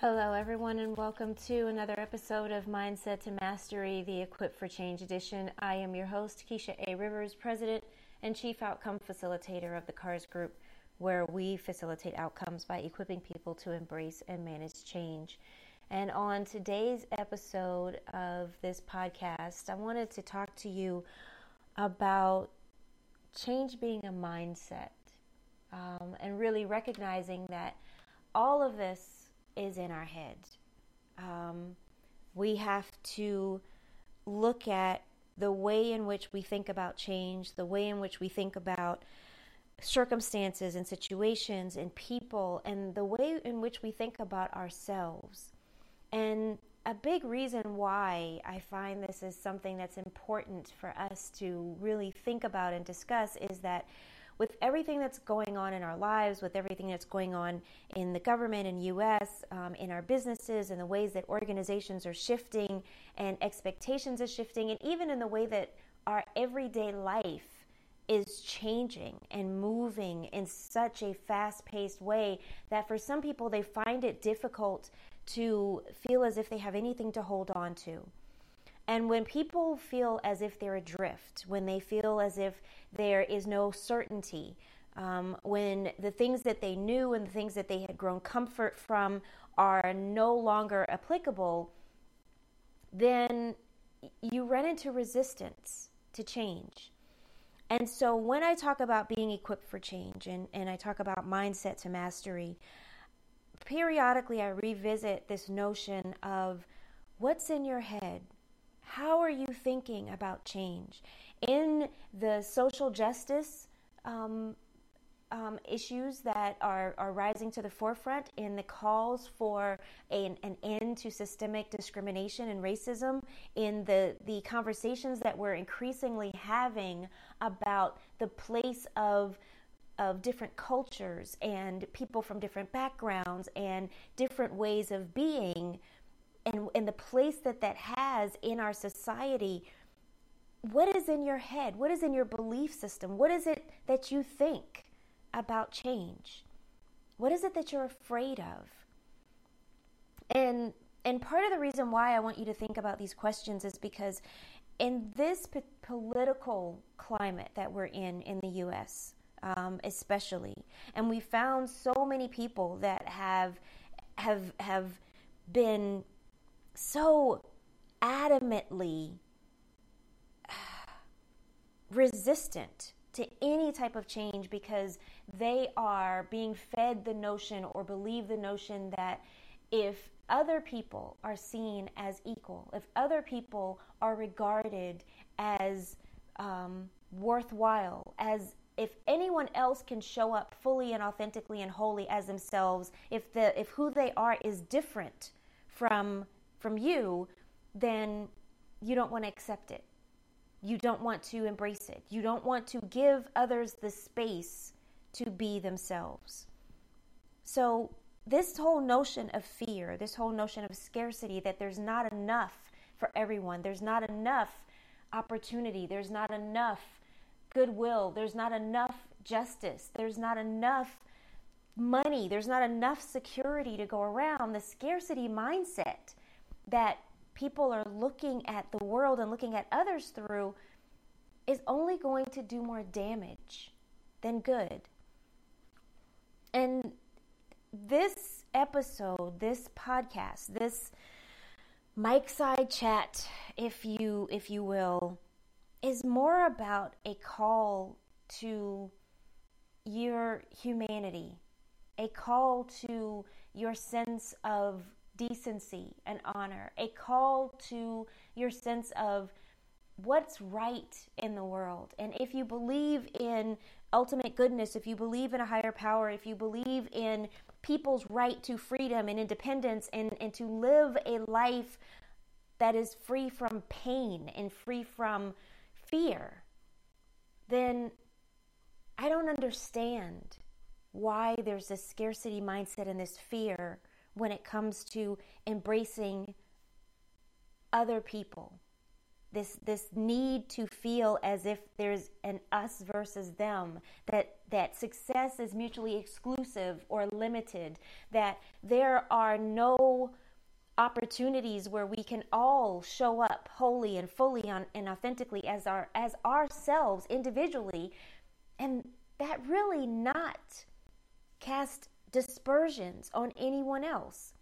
Hello, everyone, and welcome to another episode of Mindset to Mastery, the Equip for Change edition. I am your host, Keisha A. Rivers, President and Chief Outcome Facilitator of the KARS Group, where we facilitate outcomes by equipping people to embrace and manage change. And on today's episode of this podcast, I wanted to talk to you about change being a mindset um, and really recognizing that all of this is in our head. Um, we have to look at the way in which we think about change, the way in which we think about circumstances and situations and people, and the way in which we think about ourselves. And a big reason why I find this is something that's important for us to really think about and discuss is that with everything that's going on in our lives, with everything that's going on in the government and US, um, in our businesses, and the ways that organizations are shifting and expectations are shifting, and even in the way that our everyday life is changing and moving in such a fast paced way that for some people they find it difficult to feel as if they have anything to hold on to. And when people feel as if they're adrift, when they feel as if there is no certainty, um, when the things that they knew and the things that they had grown comfort from are no longer applicable, then you run into resistance to change. And so when I talk about being equipped for change and, and I talk about mindset to mastery, periodically I revisit this notion of what's in your head how are you thinking about change? In the social justice um, um, issues that are, are rising to the forefront, in the calls for an, an end to systemic discrimination and racism, in the, the conversations that we're increasingly having about the place of of different cultures and people from different backgrounds and different ways of being and, and the place that that has in our society what is in your head? What is in your belief system? What is it that you think about change? What is it that you're afraid of? And and part of the reason why i want you to think about these questions is because in this p- political climate that we're in in the us um, especially and we found so many people that have have have been so adamantly resistant to any type of change because they are being fed the notion or believe the notion that if other people are seen as equal, if other people are regarded as um, worthwhile, as if anyone else can show up fully and authentically and wholly as themselves, if the if who they are is different from from you, then you don't want to accept it. You don't want to embrace it. You don't want to give others the space to be themselves. So, this whole notion of fear, this whole notion of scarcity, that there's not enough for everyone, there's not enough opportunity, there's not enough goodwill, there's not enough justice, there's not enough money, there's not enough security to go around. The scarcity mindset that people are looking at the world and looking at others through is only going to do more damage than good. And this episode, this podcast, this mic side chat, if you if you will, is more about a call to your humanity, a call to your sense of decency and honor, a call to your sense of what's right in the world. And if you believe in ultimate goodness, if you believe in a higher power, if you believe in people's right to freedom and independence and, and to live a life that is free from pain and free from fear, then I don't understand why there's this scarcity mindset and this fear when it comes to embracing other people. This, this need to feel as if there's an us versus them, that, that success is mutually exclusive or limited, that there are no opportunities where we can all show up wholly and fully on, and authentically as our as ourselves individually and that really not cast dispersions on anyone else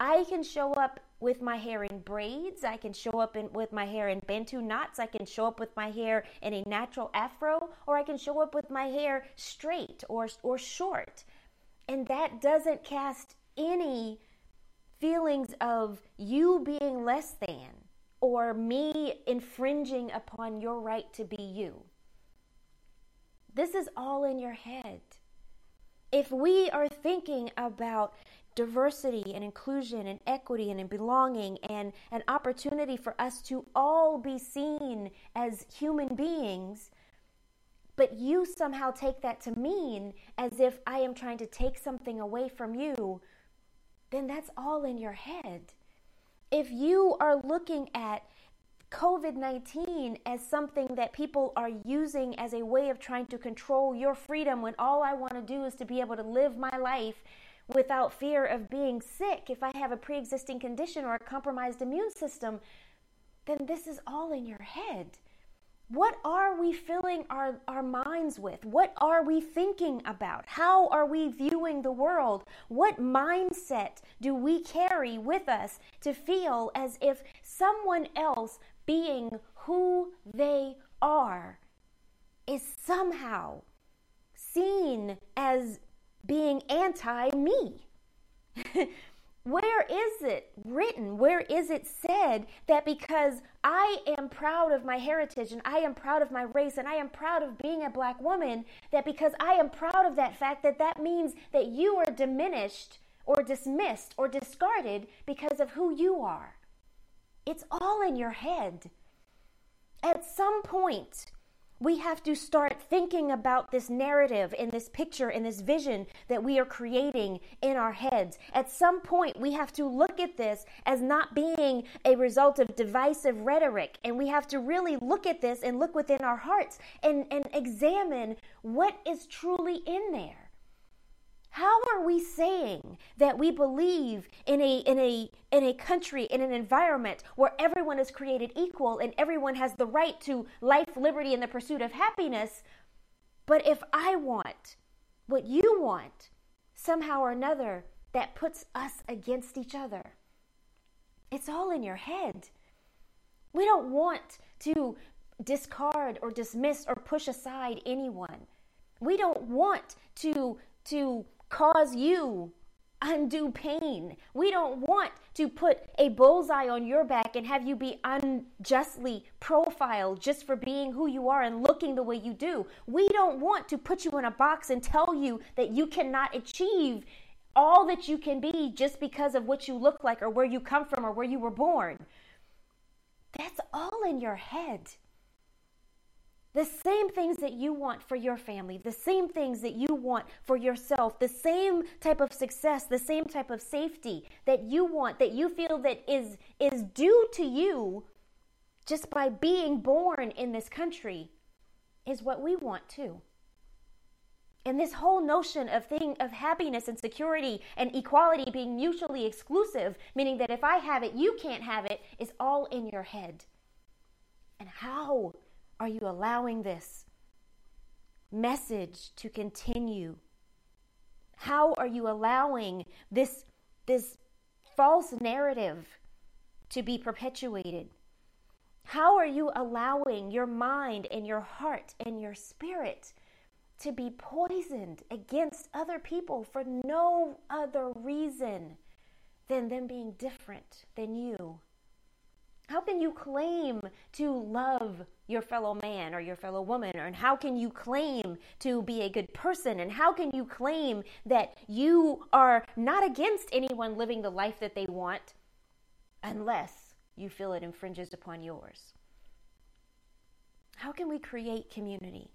i can show up with my hair in braids i can show up in, with my hair in bantu knots i can show up with my hair in a natural afro or i can show up with my hair straight or or short and that doesn't cast any feelings of you being less than or me infringing upon your right to be you. This is all in your head. If we are thinking about diversity and inclusion and equity and belonging and an opportunity for us to all be seen as human beings, but you somehow take that to mean as if I am trying to take something away from you then that's all in your head. If you are looking at COVID 19 as something that people are using as a way of trying to control your freedom when all I want to do is to be able to live my life without fear of being sick if I have a pre existing condition or a compromised immune system, then this is all in your head. What are we filling our, our minds with? What are we thinking about? How are we viewing the world? What mindset do we carry with us to feel as if someone else being who they are is somehow seen as being anti me? Where is it written? Where is it said that because I am proud of my heritage and I am proud of my race and I am proud of being a black woman, that because I am proud of that fact, that that means that you are diminished or dismissed or discarded because of who you are? It's all in your head. At some point, we have to start thinking about this narrative and this picture and this vision that we are creating in our heads. At some point, we have to look at this as not being a result of divisive rhetoric. And we have to really look at this and look within our hearts and, and examine what is truly in there. How are we saying that we believe in a in a in a country in an environment where everyone is created equal and everyone has the right to life, liberty and the pursuit of happiness? But if I want what you want, somehow or another that puts us against each other. It's all in your head. We don't want to discard or dismiss or push aside anyone. We don't want to to cause you undue pain. We don't want to put a bullseye on your back and have you be unjustly profiled just for being who you are and looking the way you do. We don't want to put you in a box and tell you that you cannot achieve all that you can be just because of what you look like or where you come from or where you were born. That's all in your head. The same things that you want for your family, the same things that you want for yourself, the same type of success, the same type of safety that you want, that you feel that is, is due to you just by being born in this country, is what we want too. And this whole notion of thing of happiness and security and equality being mutually exclusive, meaning that if I have it, you can't have it, is all in your head. And how are you allowing this message to continue? How are you allowing this, this false narrative to be perpetuated? How are you allowing your mind and your heart and your spirit to be poisoned against other people for no other reason than them being different than you? How can you claim to love your fellow man or your fellow woman? And how can you claim to be a good person? And how can you claim that you are not against anyone living the life that they want unless you feel it infringes upon yours? How can we create community?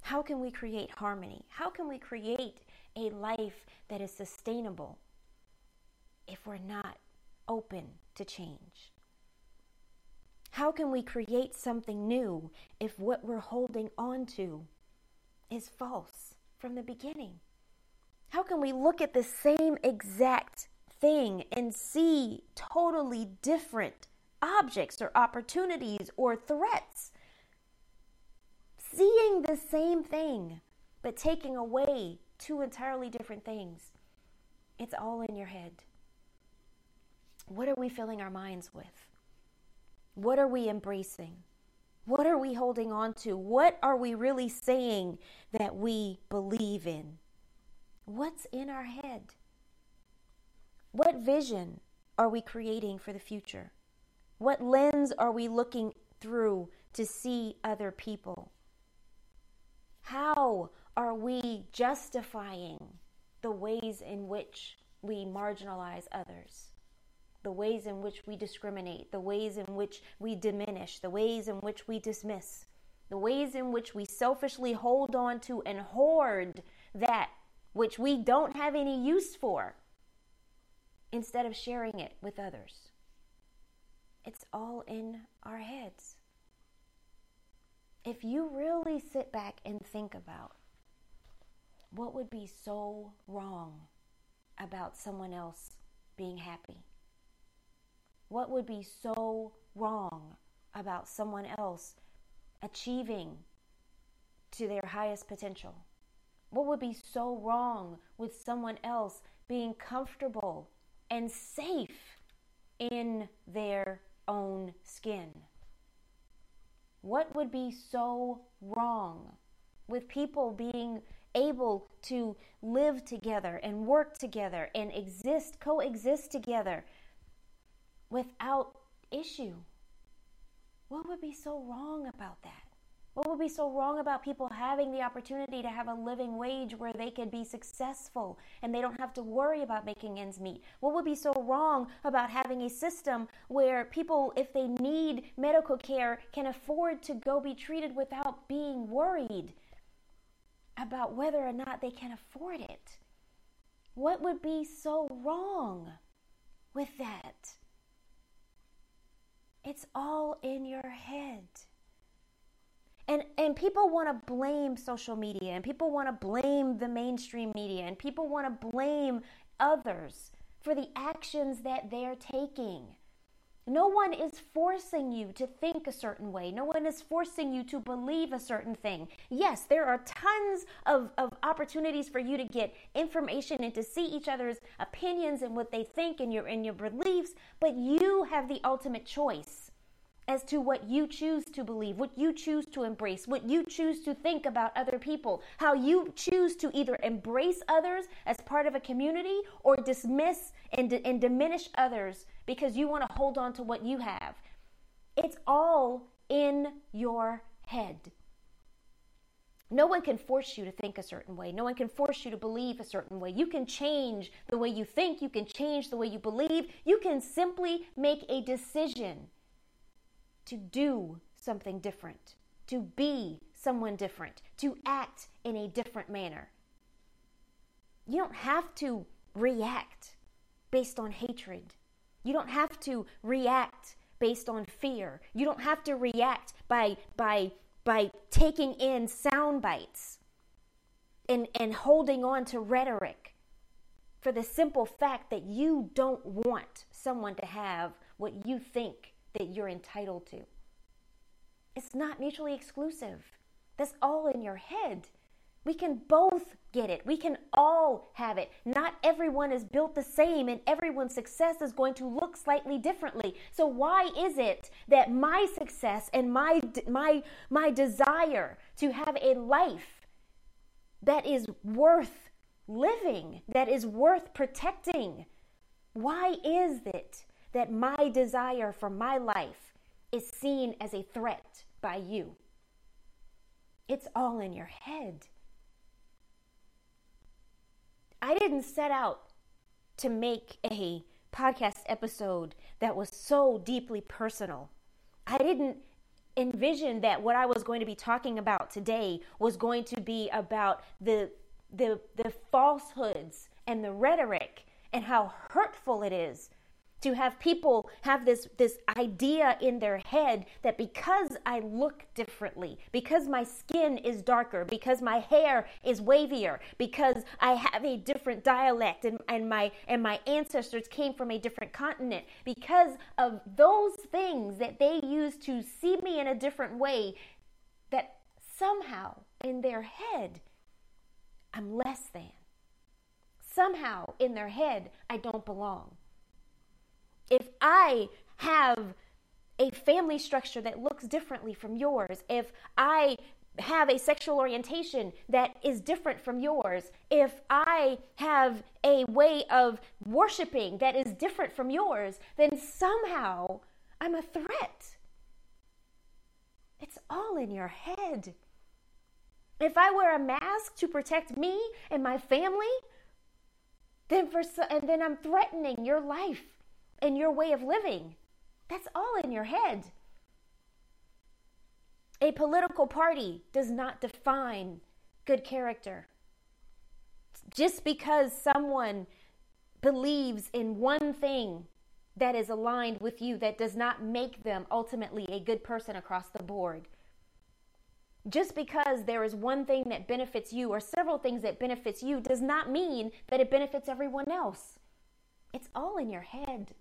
How can we create harmony? How can we create a life that is sustainable if we're not open to change? How can we create something new if what we're holding on to is false from the beginning? How can we look at the same exact thing and see totally different objects or opportunities or threats. Seeing the same thing, but taking away two entirely different things. It's all in your head. What are we filling our minds with? What are we embracing? What are we holding on to? What are we really saying that we believe in? What's in our head? What vision are we creating for the future? What lens are we looking through to see other people? How are we justifying the ways in which we marginalize others? The ways in which we discriminate, the ways in which we diminish, the ways in which we dismiss, the ways in which we selfishly hold on to and hoard that which we don't have any use for instead of sharing it with others. It's all in our heads. If you really sit back and think about what would be so wrong about someone else being happy? What would be so wrong about someone else achieving to their highest potential? What would be so wrong with someone else being comfortable and safe in their own skin? What would be so wrong with people being able to live together and work together and exist, coexist together without issue? What would be so wrong about that? What would be so wrong about people having the opportunity to have a living wage where they could be successful and they don't have to worry about making ends meet? What would be so wrong about having a system where people, if they need medical care, can afford to go be treated without being worried about whether or not they can afford it? What would be so wrong with that? It's all in your head. And and people want to blame social media and people want to blame the mainstream media and people want to blame others for the actions that they're taking no one is forcing you to think a certain way. No one is forcing you to believe a certain thing. Yes, there are tons of, of opportunities for you to get information and to see each other's opinions and what they think and your and your beliefs, but you have the ultimate choice as to what you choose to believe, what you choose to embrace, what you choose to think about other people, how you choose to either embrace others as part of a community or dismiss and, and diminish others because you want to hold on to what you have. It's all in your head. No one can force you to think a certain way. No one can force you to believe a certain way. You can change the way you think. You can change the way you believe. You can simply make a decision to do something different, to be someone different, to act in a different manner. You don't have to react based on hatred. You don't have to react based on fear. You don't have to react by by by taking in sound bites and, and holding on to rhetoric for the simple fact that you don't want someone to have what you think that you're entitled to. It's not mutually exclusive. That's all in your head. We can both get it. We can all have it. Not everyone is built the same, and everyone's success is going to look slightly differently. So why is it that my success and my my my desire to have a life that is worth living, that is worth protecting, why is it that my desire for my life is seen as a threat by you. It's all in your head. I didn't set out to make a podcast episode that was so deeply personal. I didn't envision that what I was going to be talking about today was going to be about the the the falsehoods and the rhetoric and how hurtful it is to have people have this this idea in their head that because I look differently, because my skin is darker, because my hair is wavier, because I have a different dialect and, and my and my ancestors came from a different continent, because of those things that they use to see me in a different way, that somehow in their head I'm less than. Somehow in their head I don't belong if I have a family structure that looks differently from yours, if I have a sexual orientation that is different from yours, if I have a way of worshiping that is different from yours, then somehow I'm a threat. It's all in your head. If I wear a mask to protect me and my family, then for and then I'm threatening your life and your way of living. That's all in your head. A political party does not define good character. Just because someone believes in one thing that is aligned with you, that does not make them ultimately a good person across the board. Just because there is one thing that benefits you or several things that benefits you does not mean that it benefits everyone else. It's all in your head.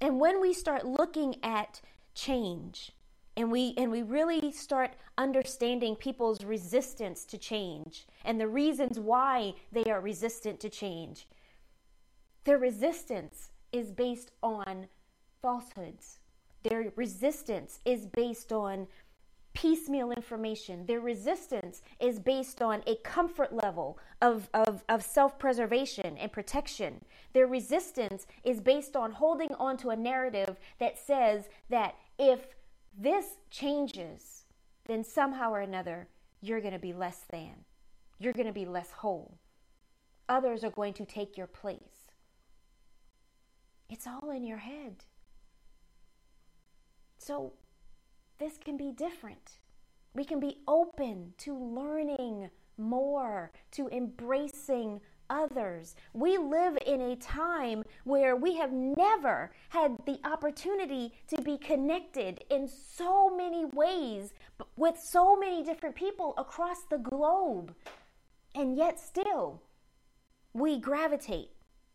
And when we start looking at change and we and we really start understanding people's resistance to change and the reasons why they are resistant to change, their resistance is based on falsehoods. Their resistance is based on piecemeal information. Their resistance is based on a comfort level of, of, of self preservation and protection. Their resistance is based on holding on to a narrative that says that if this changes, then somehow or another, you're going to be less than. You're going to be less whole. Others are going to take your place. It's all in your head. So this can be different. We can be open to learning more, to embracing others. We live in a time where we have never had the opportunity to be connected in so many ways with so many different people across the globe. And yet, still, we gravitate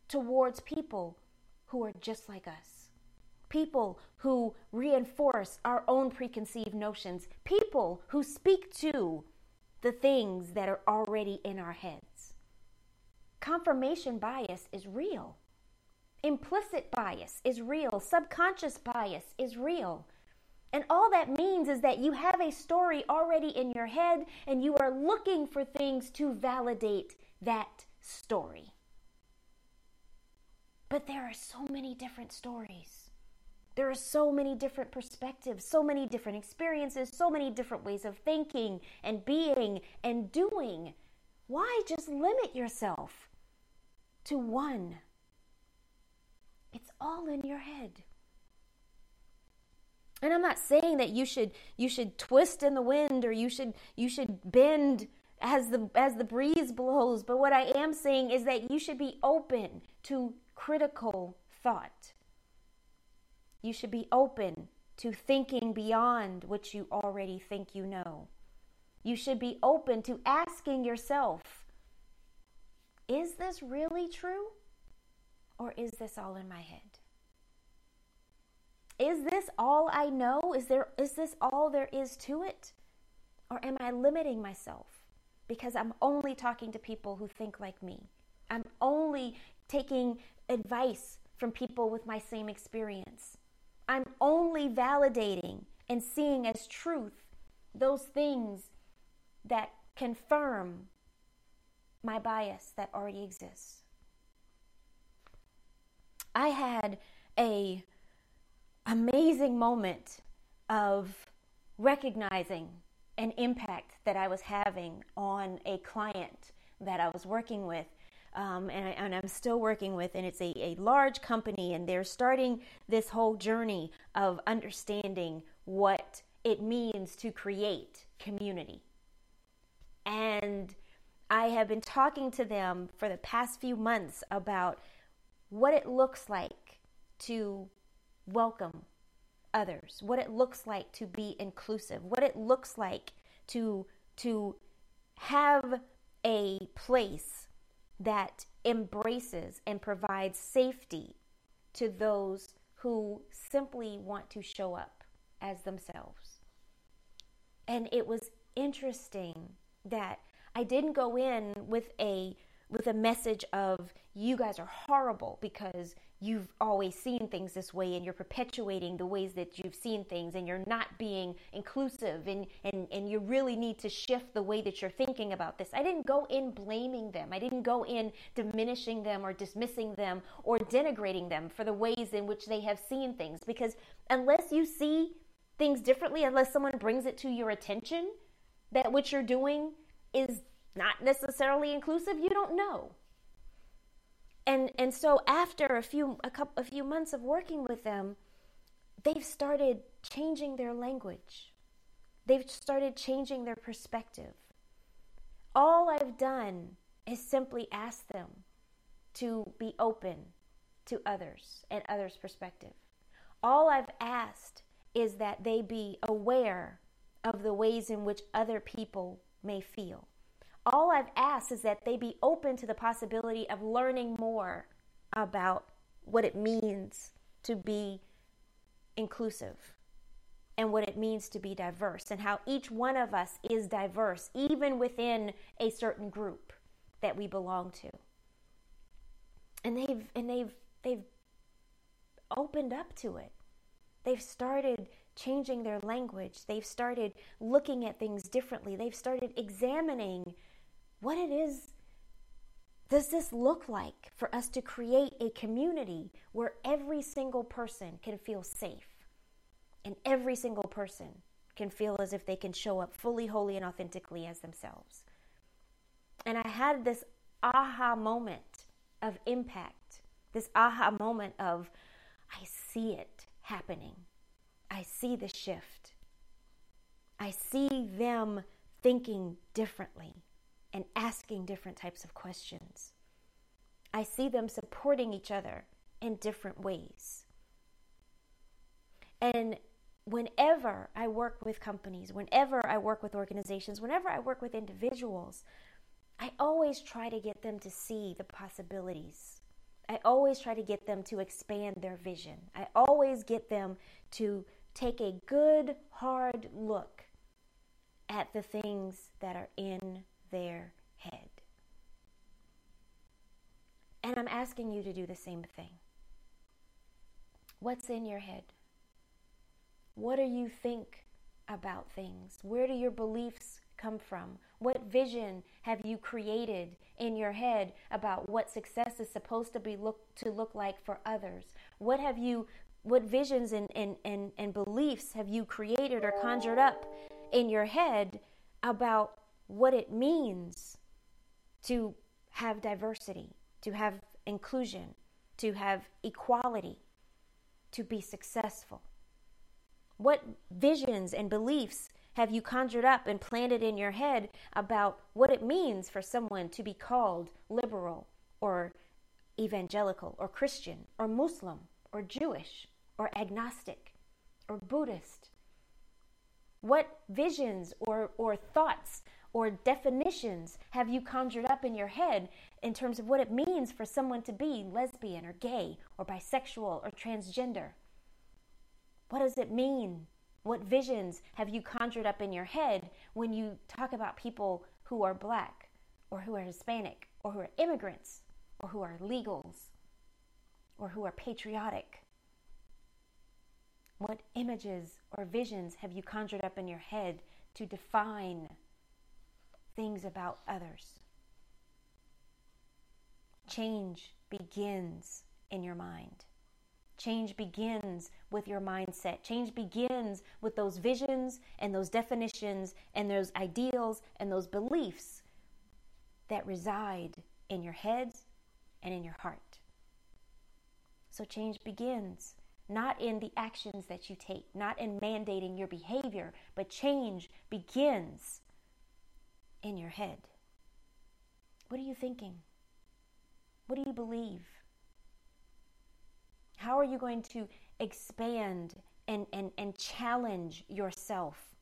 towards people who are just like us people who reinforce our own preconceived notions, people who speak to the things that are already in our heads. Confirmation bias is real. Implicit bias is real. Subconscious bias is real. And all that means is that you have a story already in your head and you are looking for things to validate that story. But there are so many different stories. There are so many different perspectives, so many different experiences, so many different ways of thinking and being and doing. Why just limit yourself to one? It's all in your head. And I'm not saying that you should you should twist in the wind or you should you should bend as the as the breeze blows, but what I am saying is that you should be open to critical thought. You should be open to thinking beyond what you already think you know. You should be open to asking yourself, is this really true? Or is this all in my head? Is this all I know? Is there is this all there is to it? Or am I limiting myself because I'm only talking to people who think like me? I'm only taking advice from people with my same experience. I'm only validating and seeing as truth those things that confirm my bias that already exists. I had a amazing moment of recognizing an impact that I was having on a client that I was working with um, and, I, am still working with, and it's a, a large company, and they're starting this whole journey of understanding what it means to create community. And I have been talking to them for the past few months about what it looks like to welcome others, what it looks like to be inclusive, what it looks like to to have a place that embraces and provides safety to those who simply want to show up as themselves. And it was interesting that I didn't go in with a with a message of you guys are horrible because you've always seen things this way and you're perpetuating the ways that you've seen things and you're not being inclusive and, and, and you really need to shift the way that you're thinking about this. I didn't go in blaming them. I didn't go in diminishing them or dismissing them or denigrating them for the ways in which they have seen things because unless you see things differently, unless someone brings it to your attention that what you're doing is not necessarily inclusive, you don't know. And and so after a few a couple a few months of working with them, they've started changing their language. They've started changing their perspective. All I've done is simply ask them to be open to others and others' perspective. All I've asked is that they be aware of the ways in which other people may feel. All I've asked is that they be open to the possibility of learning more about what it means to be inclusive and what it means to be diverse and how each one of us is diverse even within a certain group that we belong to. And they've and they've they've opened up to it. They've started changing their language. They've started looking at things differently. They've started examining what it is does this look like for us to create a community where every single person can feel safe and every single person can feel as if they can show up fully, wholly, and authentically as themselves? And I had this aha moment of impact, this aha moment of, I see it happening. I see the shift. I see them thinking differently and asking different types of questions. I see them supporting each other in different ways. And whenever I work with companies, whenever I work with organizations, whenever I work with individuals, I always try to get them to see the possibilities. I always try to get them to expand their vision. I always get them to take a good, hard look at the things that are in their head. And I'm asking you to do the same thing. What's in your head? What do you think about things? Where do your beliefs come from? What vision have you created in your head about what success is supposed to be look to look like for others? What have you what visions and, and, and, and beliefs have you created or conjured up in your head about what it means to have diversity, to have inclusion, to have equality, to be successful? What visions and beliefs have you conjured up and planted in your head about what it means for someone to be called liberal or evangelical or Christian or Muslim or Jewish or agnostic or Buddhist? What visions or, or thoughts or definitions have you conjured up in your head in terms of what it means for someone to be lesbian or gay or bisexual or transgender? What does it mean? What visions have you conjured up in your head when you talk about people who are black or who are Hispanic or who are immigrants or who are legals or who are patriotic? What images or visions have you conjured up in your head to define things about others. Change begins in your mind. Change begins with your mindset. Change begins with those visions and those definitions and those ideals and those beliefs that reside in your head and in your heart. So change begins not in the actions that you take, not in mandating your behavior, but change begins in your head? What are you thinking? What do you believe? How are you going to expand and, and, and challenge yourself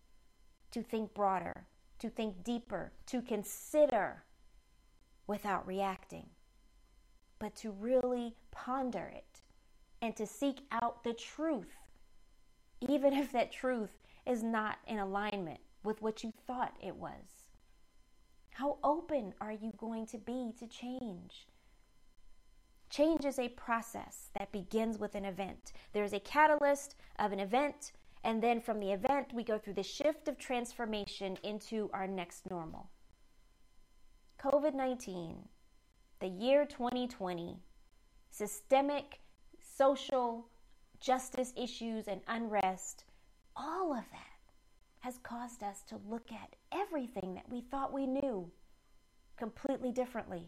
to think broader, to think deeper, to consider without reacting, but to really ponder it and to seek out the truth, even if that truth is not in alignment with what you thought it was. How open are you going to be to change? Change is a process that begins with an event. There's a catalyst of an event, and then from the event, we go through the shift of transformation into our next normal. COVID 19, the year 2020, systemic social justice issues and unrest, all of that has caused us to look at everything that we thought we knew completely differently.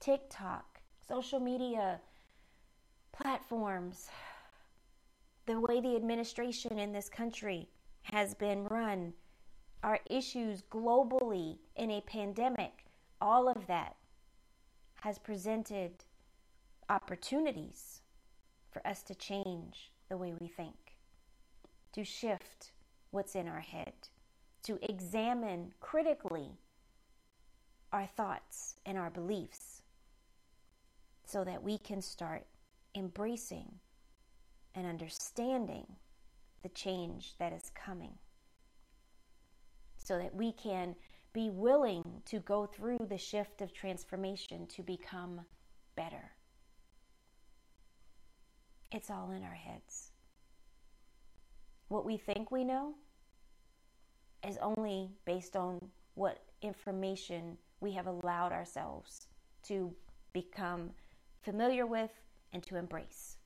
TikTok, social media platforms, the way the administration in this country has been run, our issues globally in a pandemic, all of that has presented opportunities for us to change the way we think, to shift what's in our head, to examine critically our thoughts and our beliefs so that we can start embracing and understanding the change that is coming. So that we can be willing to go through the shift of transformation to become better. It's all in our heads. What we think we know is only based on what information we have allowed ourselves to become familiar with, and to embrace.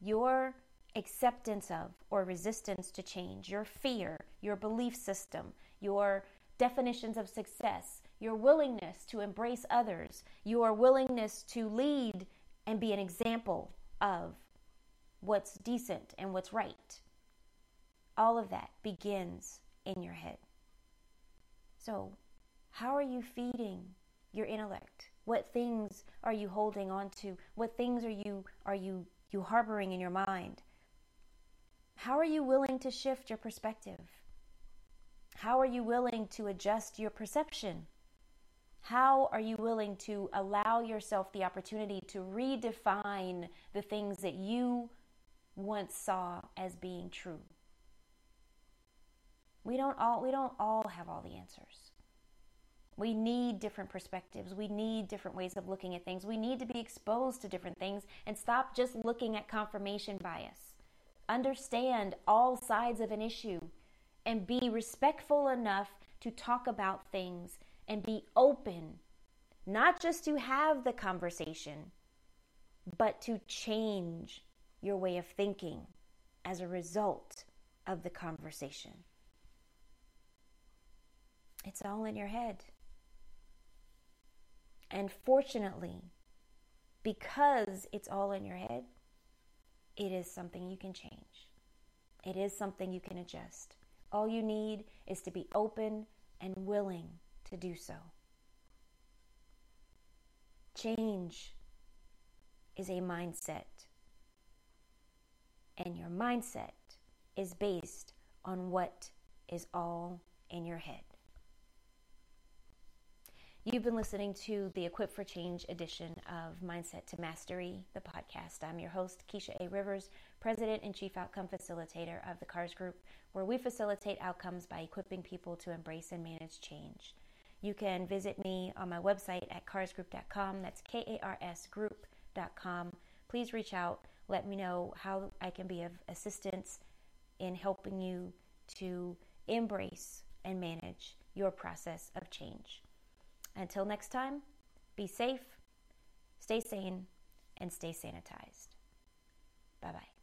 Your acceptance of or resistance to change, your fear, your belief system, your definitions of success, your willingness to embrace others, your willingness to lead and be an example of what's decent and what's right. All of that begins in your head. So, how are you feeding your intellect? What things are you holding on to? What things are you are you you harboring in your mind? How are you willing to shift your perspective? How are you willing to adjust your perception? How are you willing to allow yourself the opportunity to redefine the things that you once saw as being true? We don't all we don't all have all the answers. We need different perspectives. We need different ways of looking at things. We need to be exposed to different things and stop just looking at confirmation bias. Understand all sides of an issue and be respectful enough to talk about things and be open, not just to have the conversation, but to change your way of thinking as a result of the conversation. It's all in your head. And fortunately, because it's all in your head, it is something you can change. It is something you can adjust. All you need is to be open and willing to do so. Change is a mindset. And your mindset is based on what is all in your head. You've been listening to the Equip for Change edition of Mindset to Mastery, the podcast. I'm your host, Keisha A. Rivers, President and Chief Outcome Facilitator of the KARS Group, where we facilitate outcomes by equipping people to embrace and manage change. You can visit me on my website at karsgroup.com. That's K A R S group.com. Please reach out. Let me know how I can be of assistance in helping you to embrace and manage your process of change. Until next time, be safe, stay sane, and stay sanitized. Bye bye.